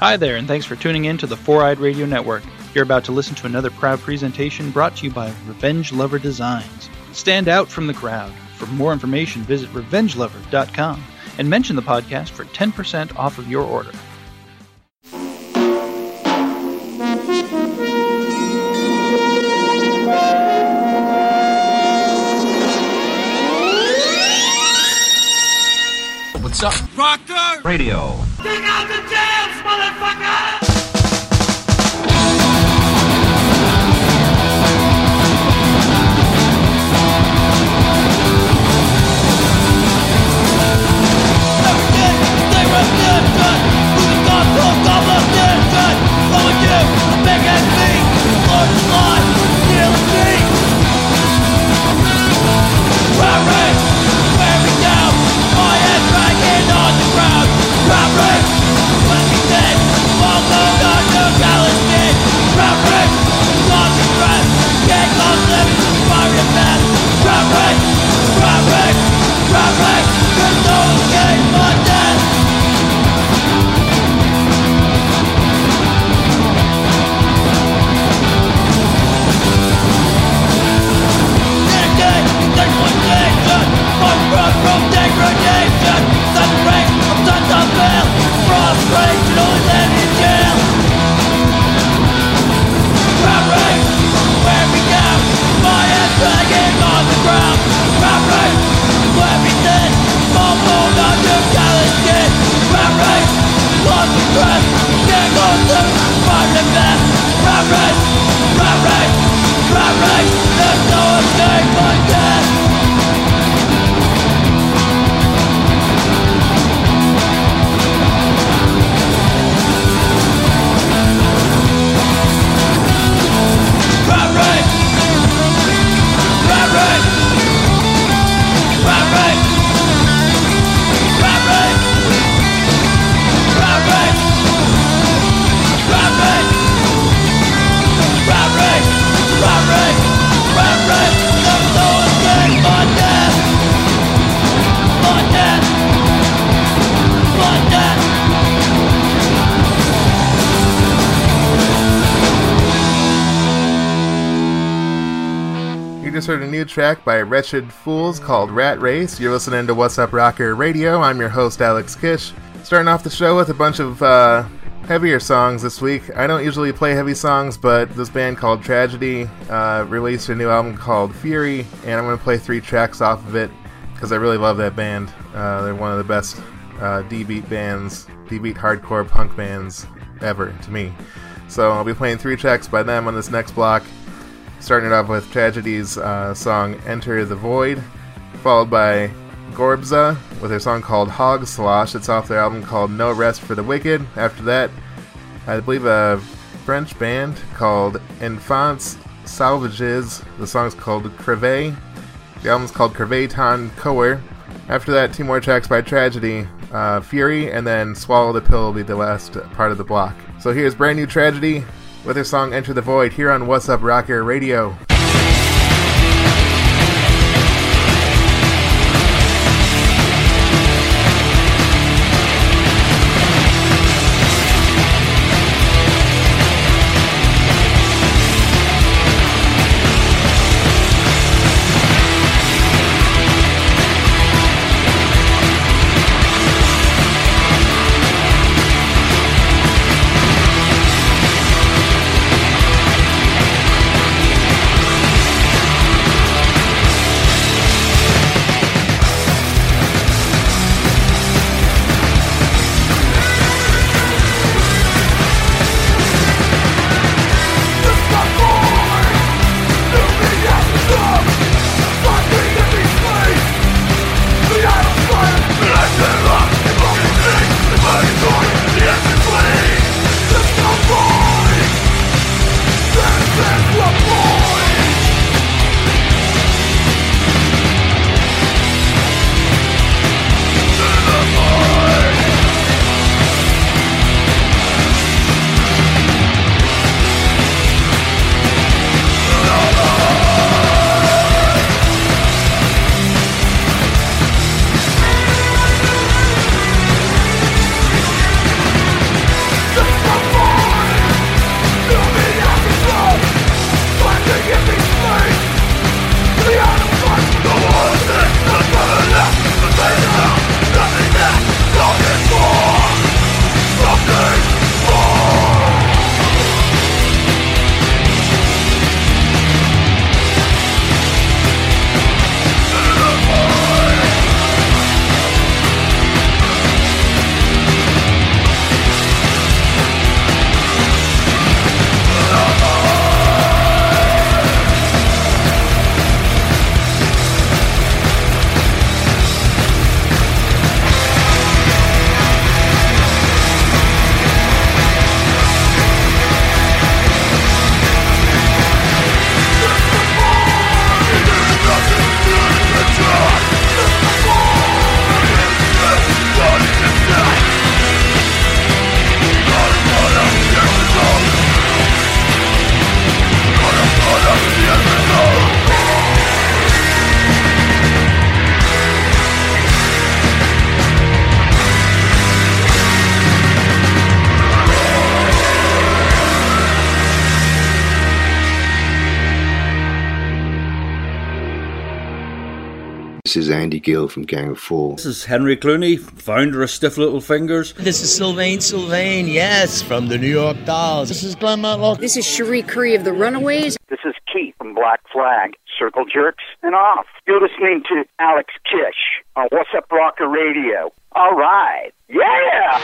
Hi there, and thanks for tuning in to the Four Eyed Radio Network. You're about to listen to another proud presentation brought to you by Revenge Lover Designs. Stand out from the crowd. For more information, visit revengelover.com and mention the podcast for 10% off of your order. What's up? Proctor! Radio. You track by Wretched Fools called Rat Race. You're listening to Wassup Rocker Radio. I'm your host, Alex Kish. Starting off the show with a bunch of uh, heavier songs this week. I don't usually play heavy songs, but this band called Tragedy uh, released a new album called Fury, and I'm going to play three tracks off of it because I really love that band. Uh, they're one of the best uh, D-beat bands, D-beat hardcore punk bands ever to me. So I'll be playing three tracks by them on this next block. Starting it off with Tragedy's uh, song Enter the Void, followed by Gorbza with their song called Hog Slosh. It's off their album called No Rest for the Wicked. After that, I believe a French band called Enfants Sauvages. The song's called Crevé. The album's called Creveton Coer. After that, two more tracks by Tragedy, uh, Fury, and then Swallow the Pill will be the last part of the block. So here's brand new Tragedy with their song Enter the Void here on Wassup Rocker Radio. This is Andy Gill from Gang of Four. This is Henry Cluney, founder of Stiff Little Fingers. This is Sylvain Sylvain, yes, from the New York Dolls. This is Glenn Matlock. This is Cherie Currie of the Runaways. This is Keith from Black Flag, Circle Jerks, and off. You're listening to Alex Kish on Wassup Rocker Radio. All right, yeah!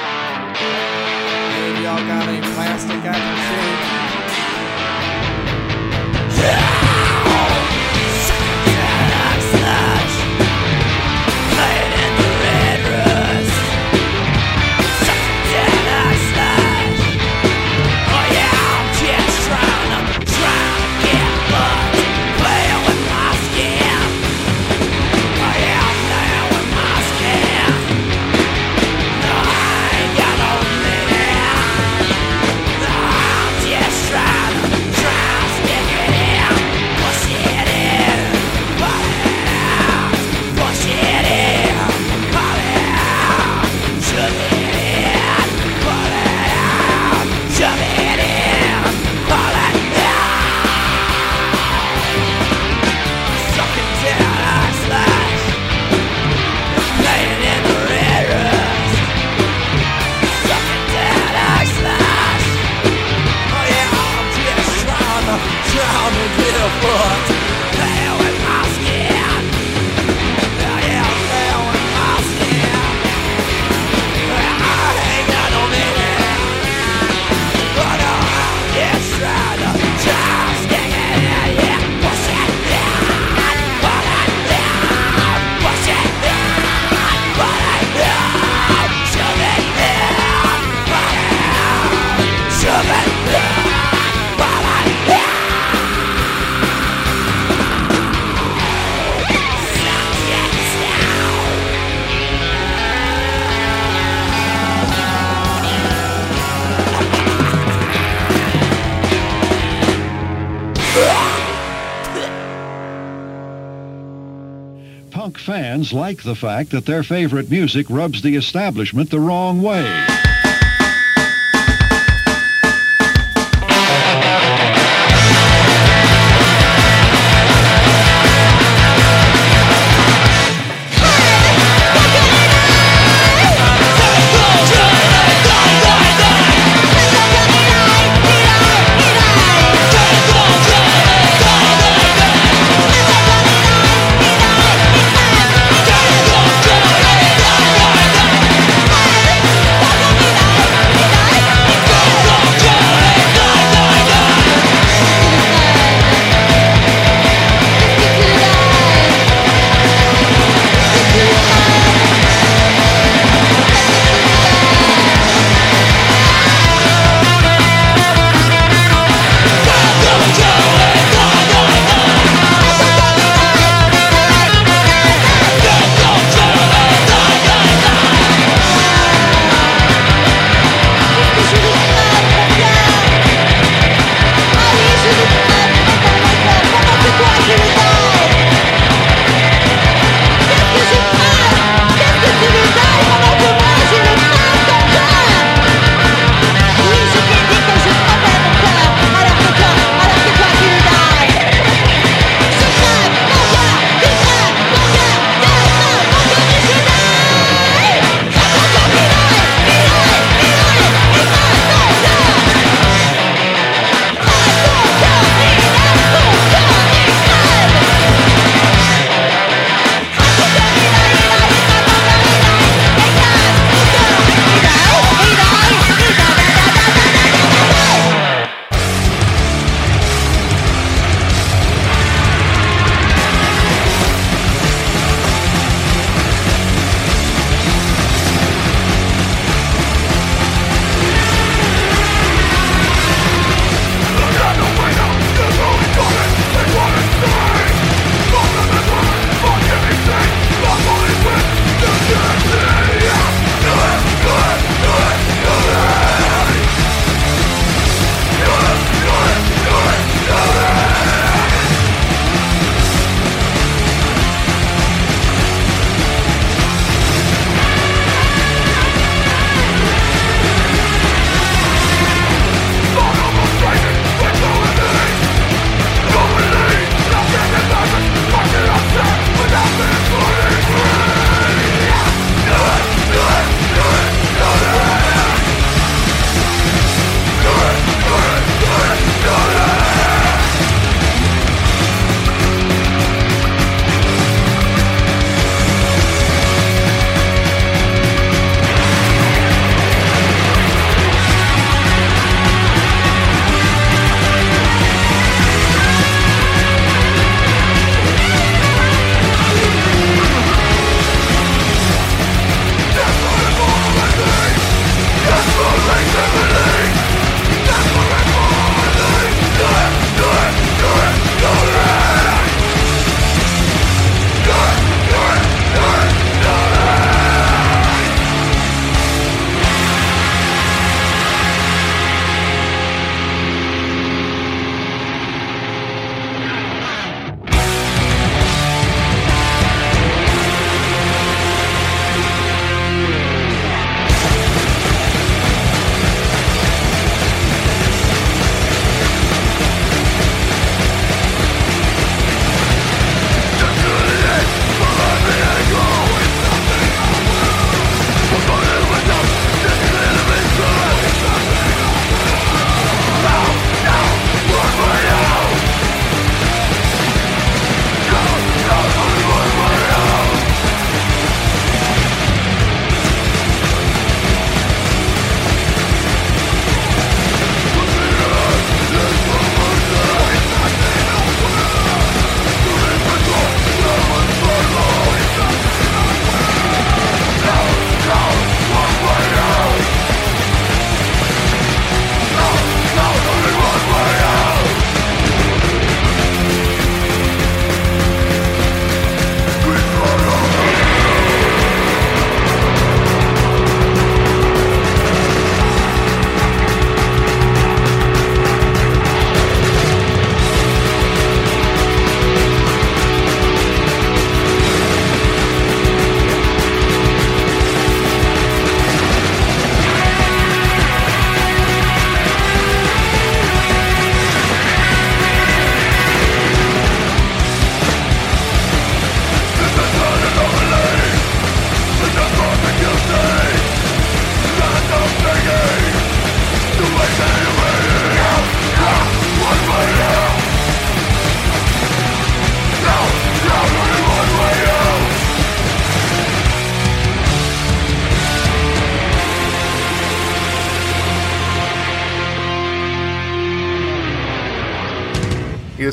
Fans like the fact that their favorite music rubs the establishment the wrong way.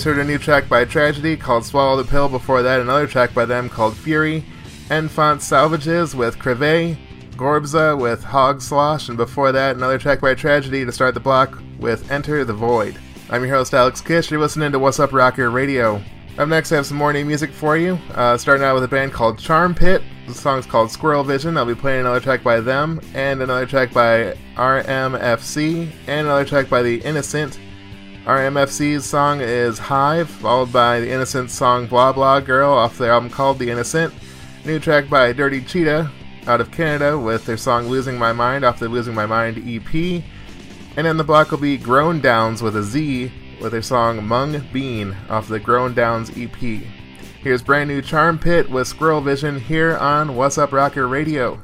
Just heard a new track by Tragedy called Swallow the Pill. Before that, another track by them called Fury. Enfant Sauvages with Creve. Gorbza with Hog Slosh. And before that, another track by Tragedy to start the block with Enter the Void. I'm your host, Alex Kish. You're listening to Wassup Rocker Radio. Up next, I have some more new music for you. Uh, starting out with a band called Charmpit. The song's called Squirrel Vision. I'll be playing another track by them, and another track by RMFC, and another track by The Innocent. RMFC's song is Hive, followed by The Innocent song Blah Blah Girl off their album called The Innocent. New track by Dirty Cheetah out of Canada with their song Losing My Mind off the Losing My Mind EP. And then the block will be Grown Downz with a Z with their song Mung Bean off the Grown Downz EP. Here's brand new Charmpit with Squirrel Vision here on Wassup Rocker Radio.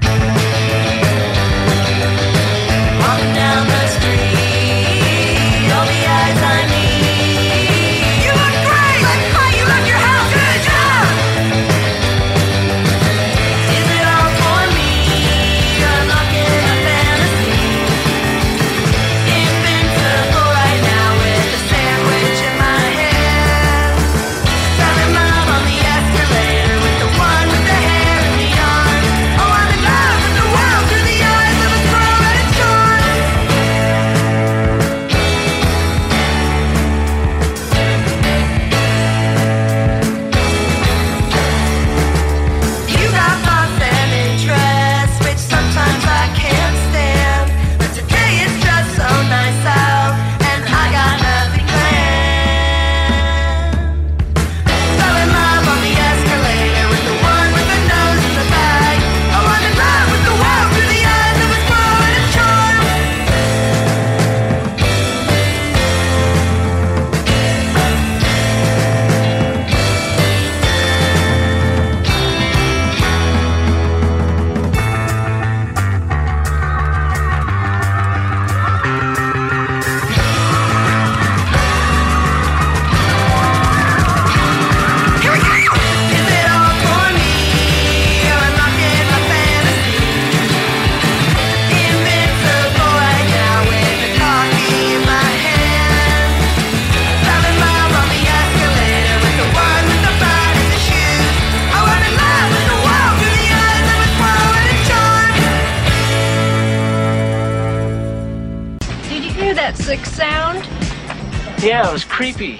Sick sound? Yeah, it was creepy.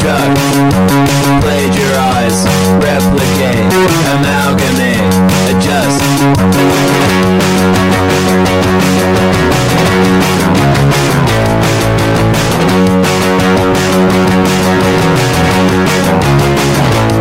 construct, plagiarize, replicate, amalgamate, adjust. Thank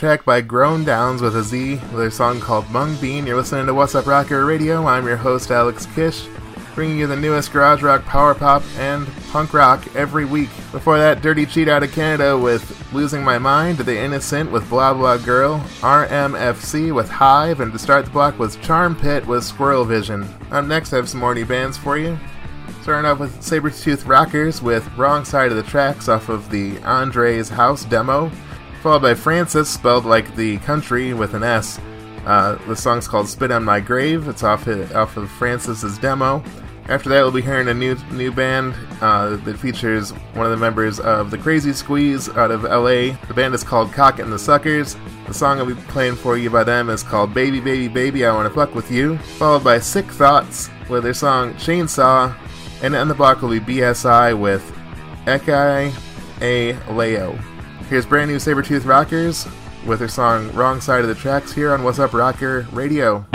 track by Grown Downz with a Z with their song called Mung Bean. You're listening to Wassup Rocker Radio. I'm your host, Alex Kish, bringing you the newest garage rock, power pop, and punk rock every week. Before that, Dirty Cheat out of Canada with Losing My Mind, The Innocent with Blah Blah Girl, RMFC with Hive, and to start the block was Charmpit with Squirrel Vision. Up next, I have some more new bands for you. Starting off with Sabertooth Rockers with Wrong Side of the Tracks off of the Andre's House demo, followed by Frances, spelled like the country with an S. Uh, the song's called Spit on My Grave. It's off, off of Frances's demo. After that, we'll be hearing a new new band uh, that features one of the members of the Crazy Squeeze out of LA. The band is called Cock and the Suckers. The song I'll be playing for you by them is called Baby Baby Baby I Wanna Fuck With You, followed by Sick Thoughts with their song Chainsaw, and on the block will be BSI with Ekai A Leo. Here's brand new Sabertooth Rockers with their song Wrong Side of the Tracks here on Wassup Rocker Radio.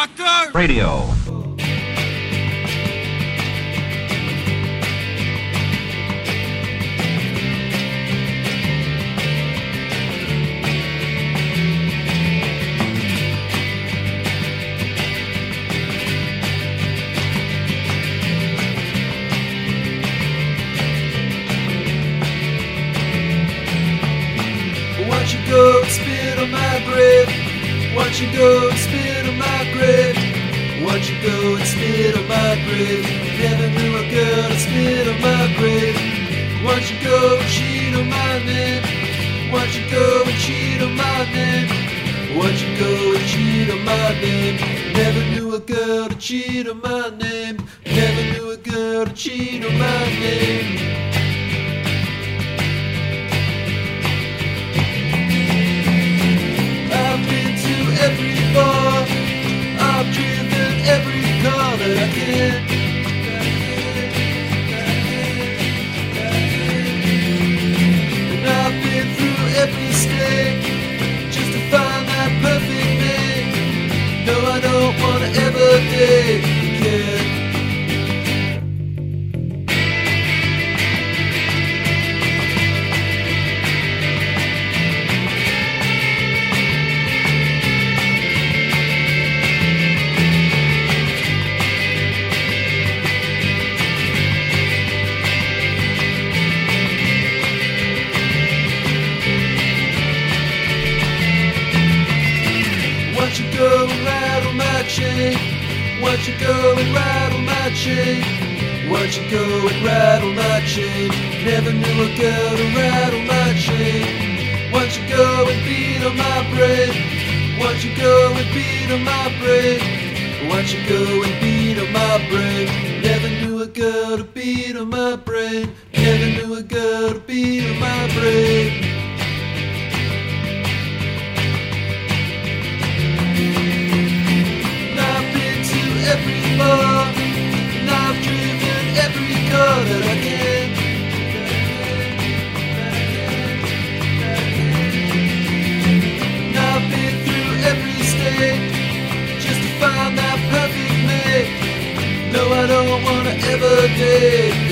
Rocker! Radio. Never knew a girl to rattle my chain. Won't you go and beat on my brain? Won't you go and beat on my brain? Won't you go and beat on my brain? Never knew a girl to beat on my brain. Never knew a girl to beat on my brain. I've been to every bar, and I've driven every car that I can. I don't wanna ever date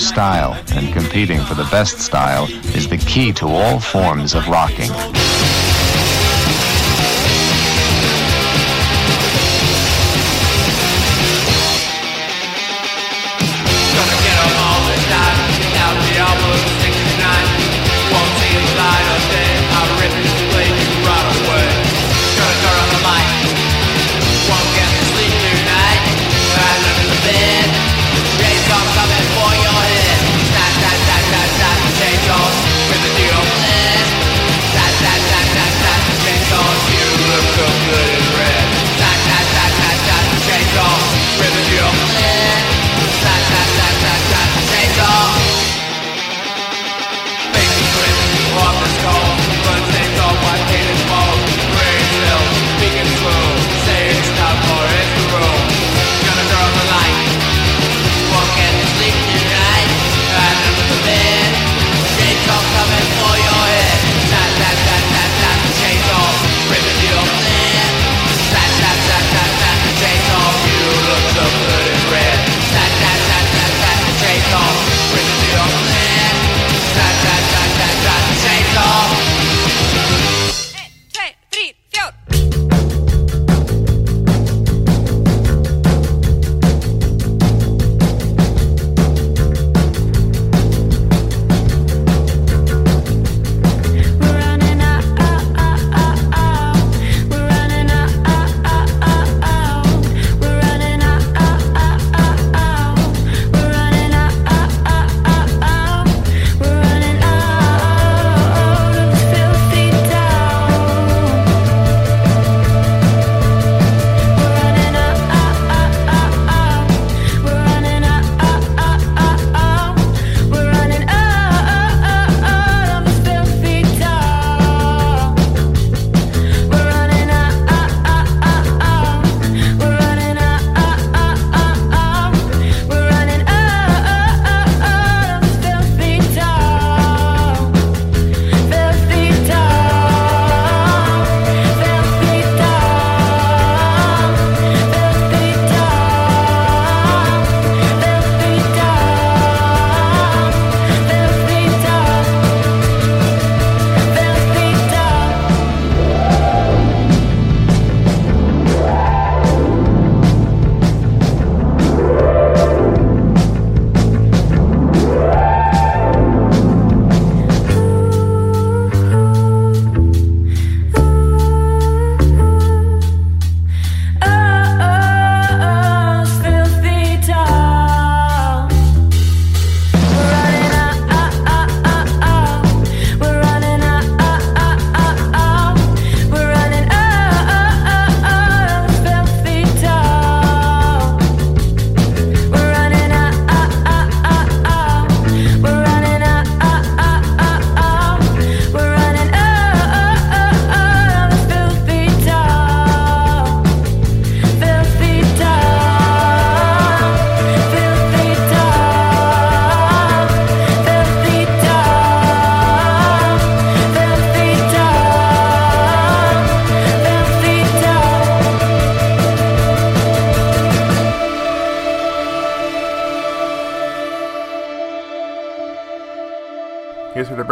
of style and competing for the best style is the key to all forms of rocking.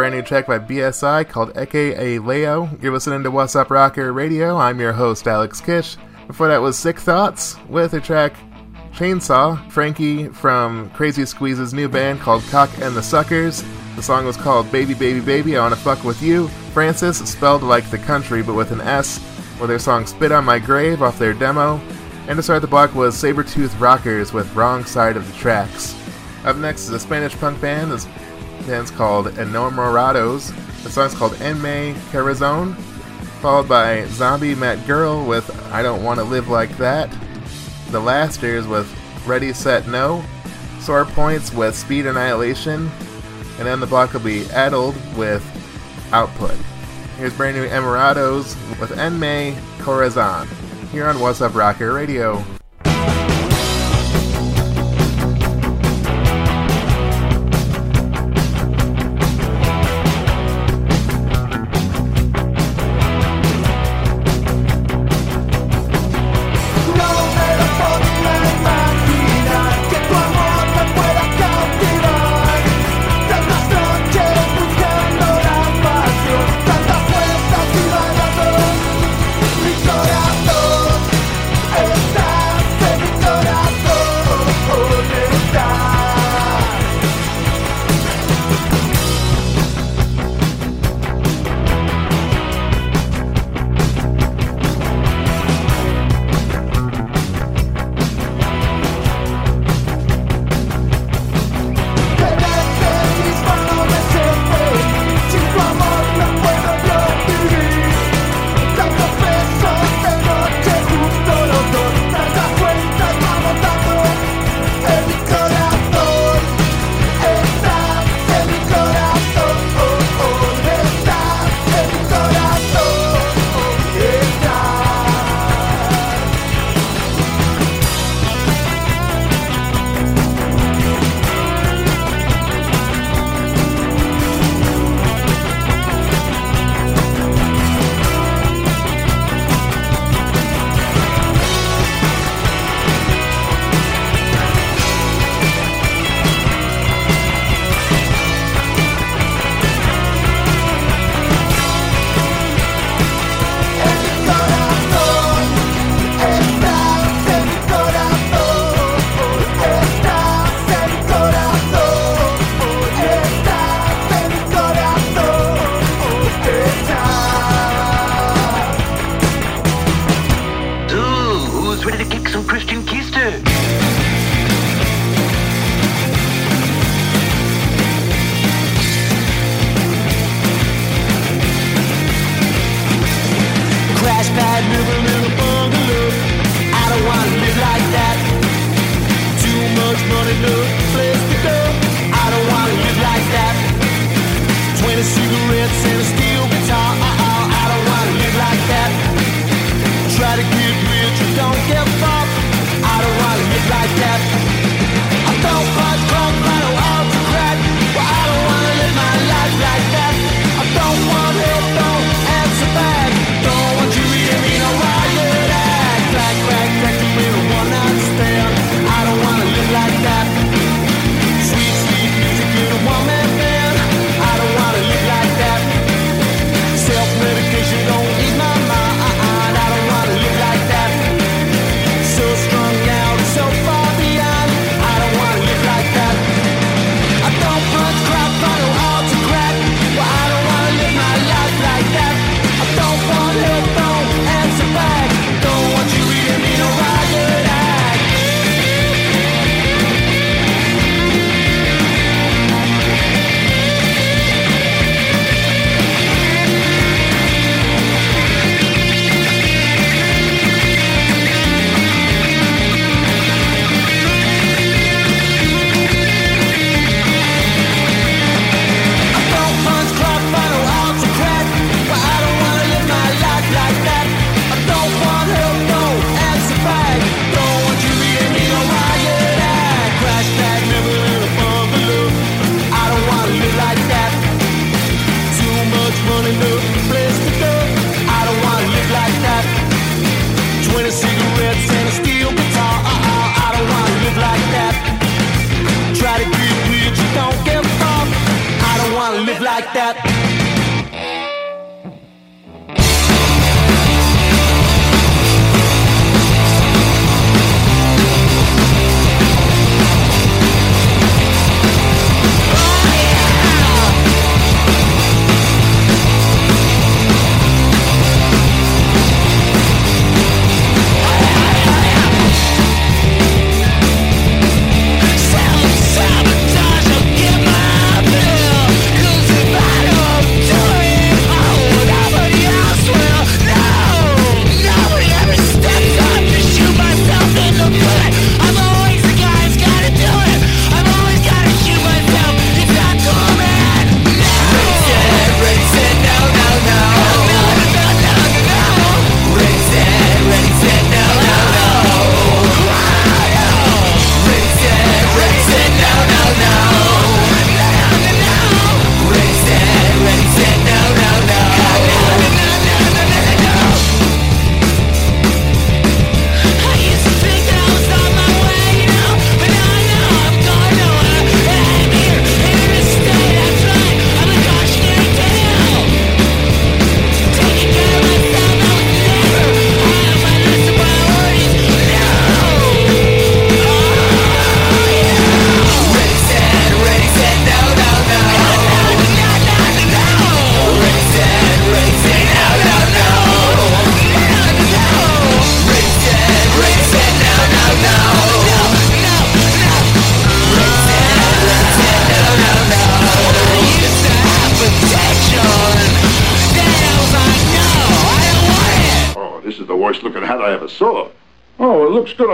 Brand new track by BSI called Eke A Leo. You're listening to Wassup Rocker Radio. I'm your host, Alex Kish. Before that was Sick Thoughts with a track Chainsaw, Frankie from Crazy Squeeze's new band called Cock and the Suckers. The song was called Baby Baby Baby, I Wanna Fuck With You. Frances, spelled like the country but with an S, with their song Spit on My Grave off their demo. And to start the block was Sabertooth Rockers with Wrong Side of the Tracks. Up next is a Spanish punk band. Band's called Enamorados. The song's called Enme Corazon, followed by Zombie Met Girl with I Don't Want to Live Like That. The Lasters with Ready Set No. Sore Points with Speed Annihilation. And then the block will be Addled with Output. Here's brand new Emorados with Enme Corazon. Here on Wassup Rocker Radio.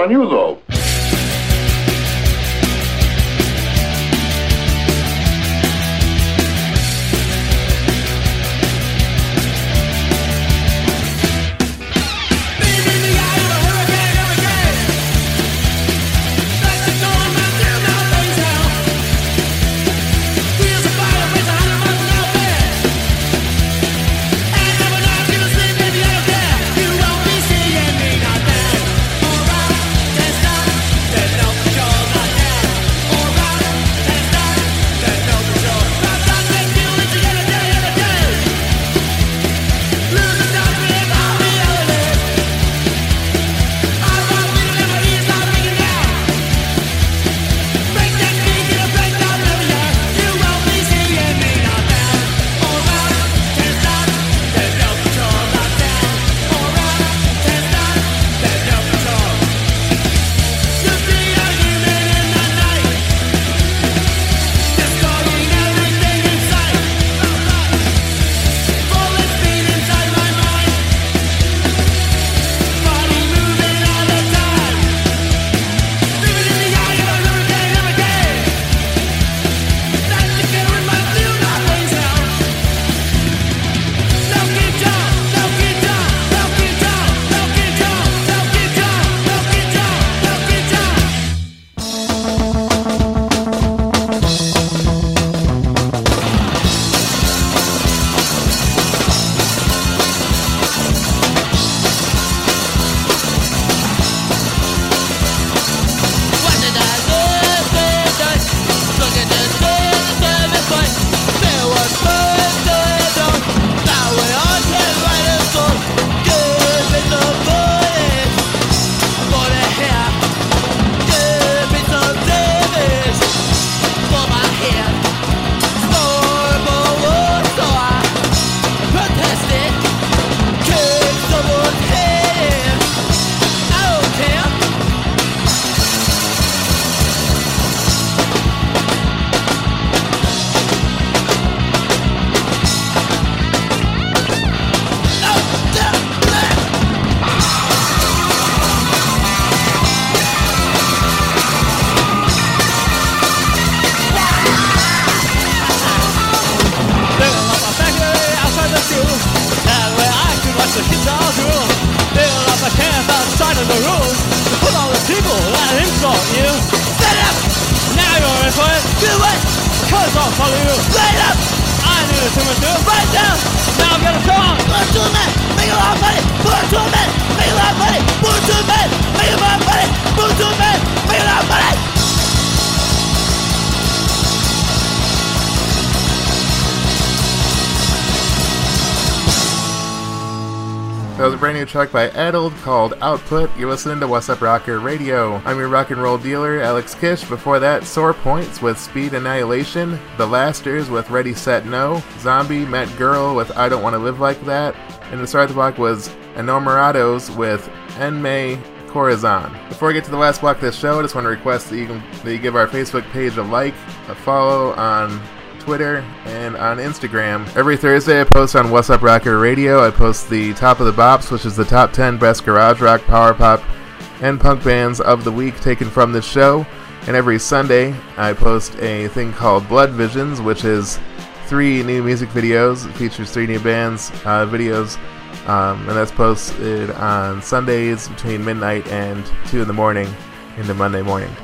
On you, though. Track by Addled called Output. You're listening to Wassup Rocker Radio. I'm your rock and roll dealer, Alex Kish. Before that, Sore Points with Speed Annihilation, The Lasters with Ready Set No, Zombie Met Girl with I Don't Want to Live Like That, and the start of the block was Enamorados with Enme Corazon. Before I get to the last block of this show, I just want to request that you, can, that you give our Facebook page a like, a follow on Twitter, and on Instagram. Every Thursday, I post on Wassup Rocker Radio. I post the Top of the Bops, which is the top 10 best garage rock, power pop, and punk bands of the week taken from this show. And every Sunday, I post a thing called Blood Visions, which is three new music videos. It features three new bands' uh, videos. Um, and that's posted on Sundays between midnight and 2 in the morning into Monday morning.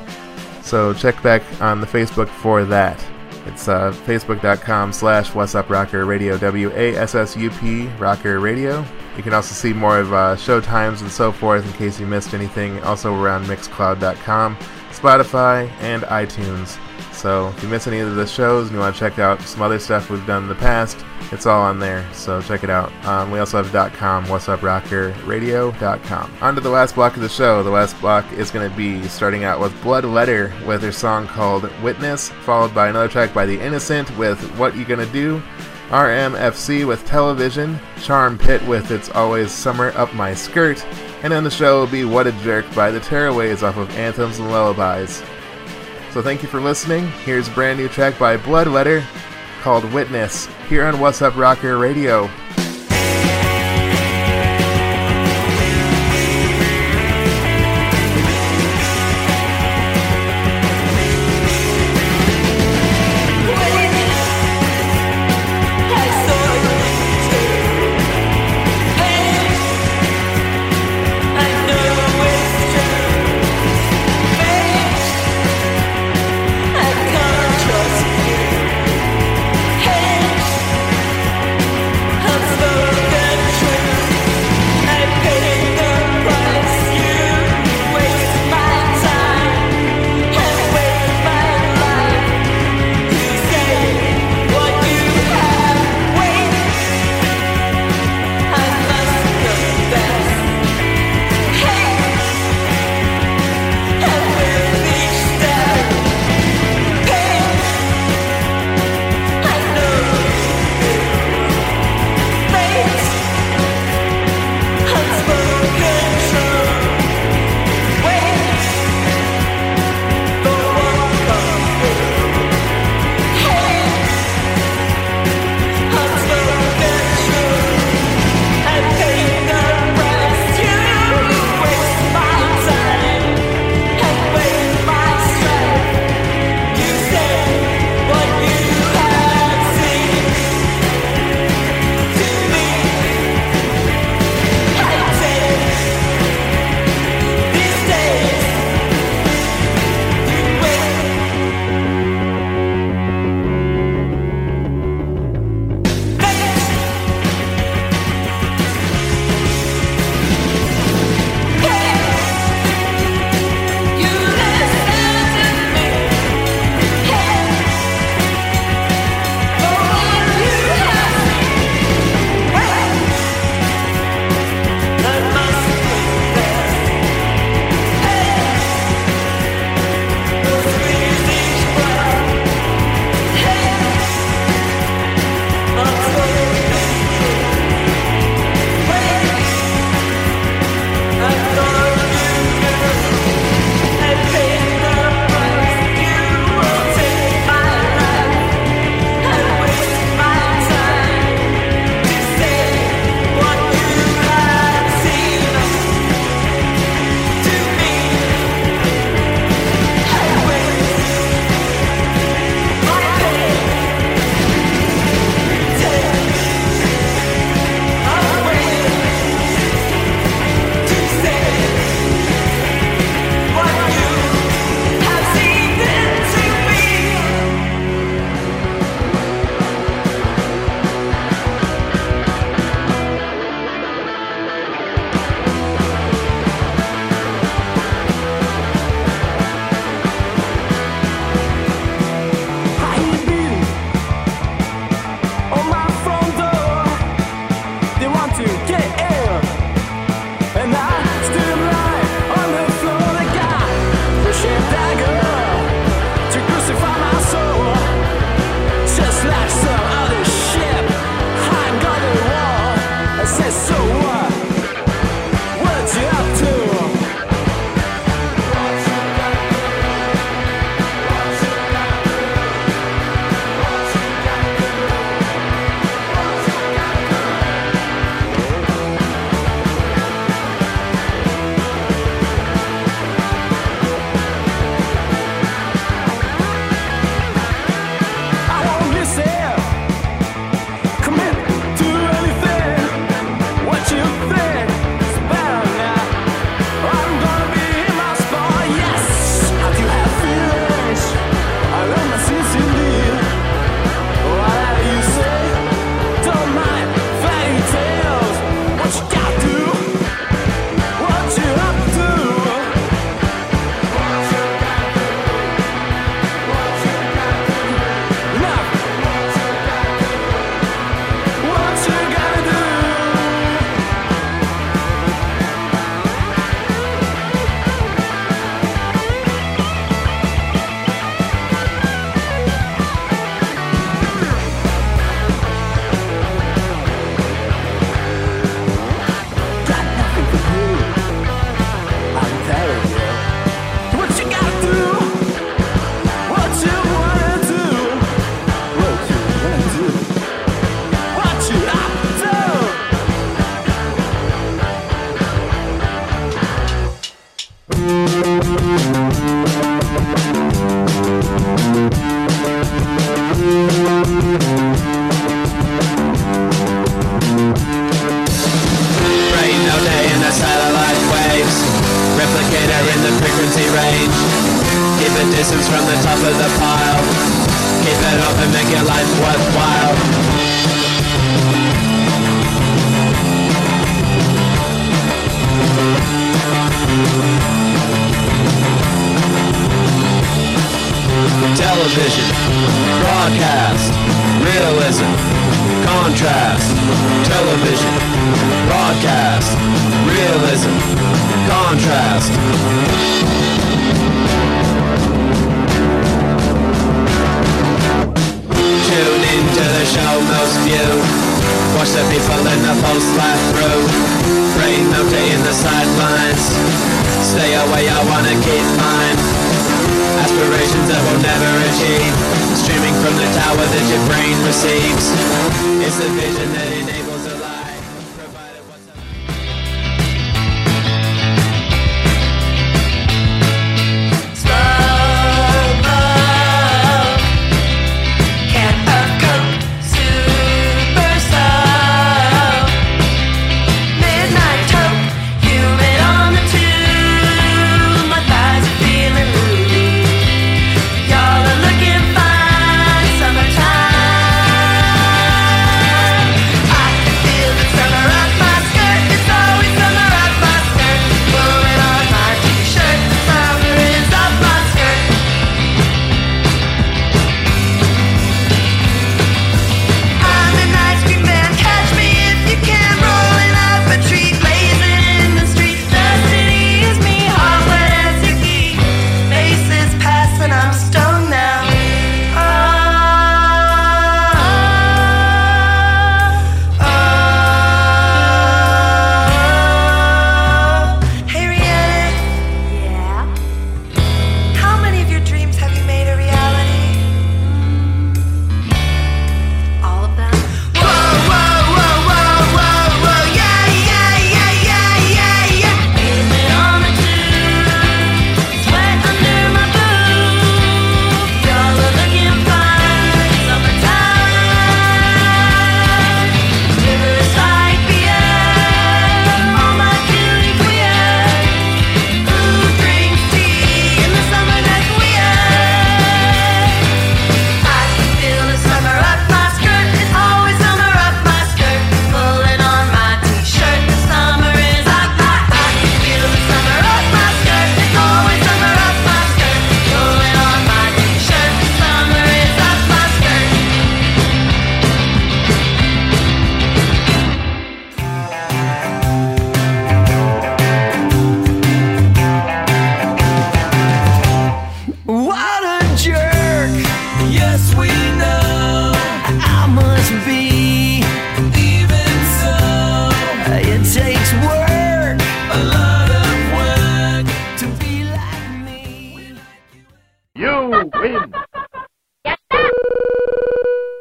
So check back on the Facebook for that. It's uh, facebook.com slash wassup rocker radio w-a-s-s-u-p rocker radio you can also see more of uh, show times and so forth in case you missed anything. Also we're on mixcloud.com spotify and itunes. So if you miss any of the shows and you want to check out some other stuff we've done in the past it's all on there. So check it out. Um, we also have .com wassup rocker radio.com on to the last block of the show. The last block is going to be starting out with bloodletter with their song called witness followed by another track by the innocent with what you gonna do RMFC with television, Charmpit with It's Always Summer Up My Skirt, and on the show will be What a Jerk by the Tearaways off of Anthems and Lullabies. So thank you for listening. Here's a brand new track by Bloodletter called Witness here on Wassup Rocker Radio.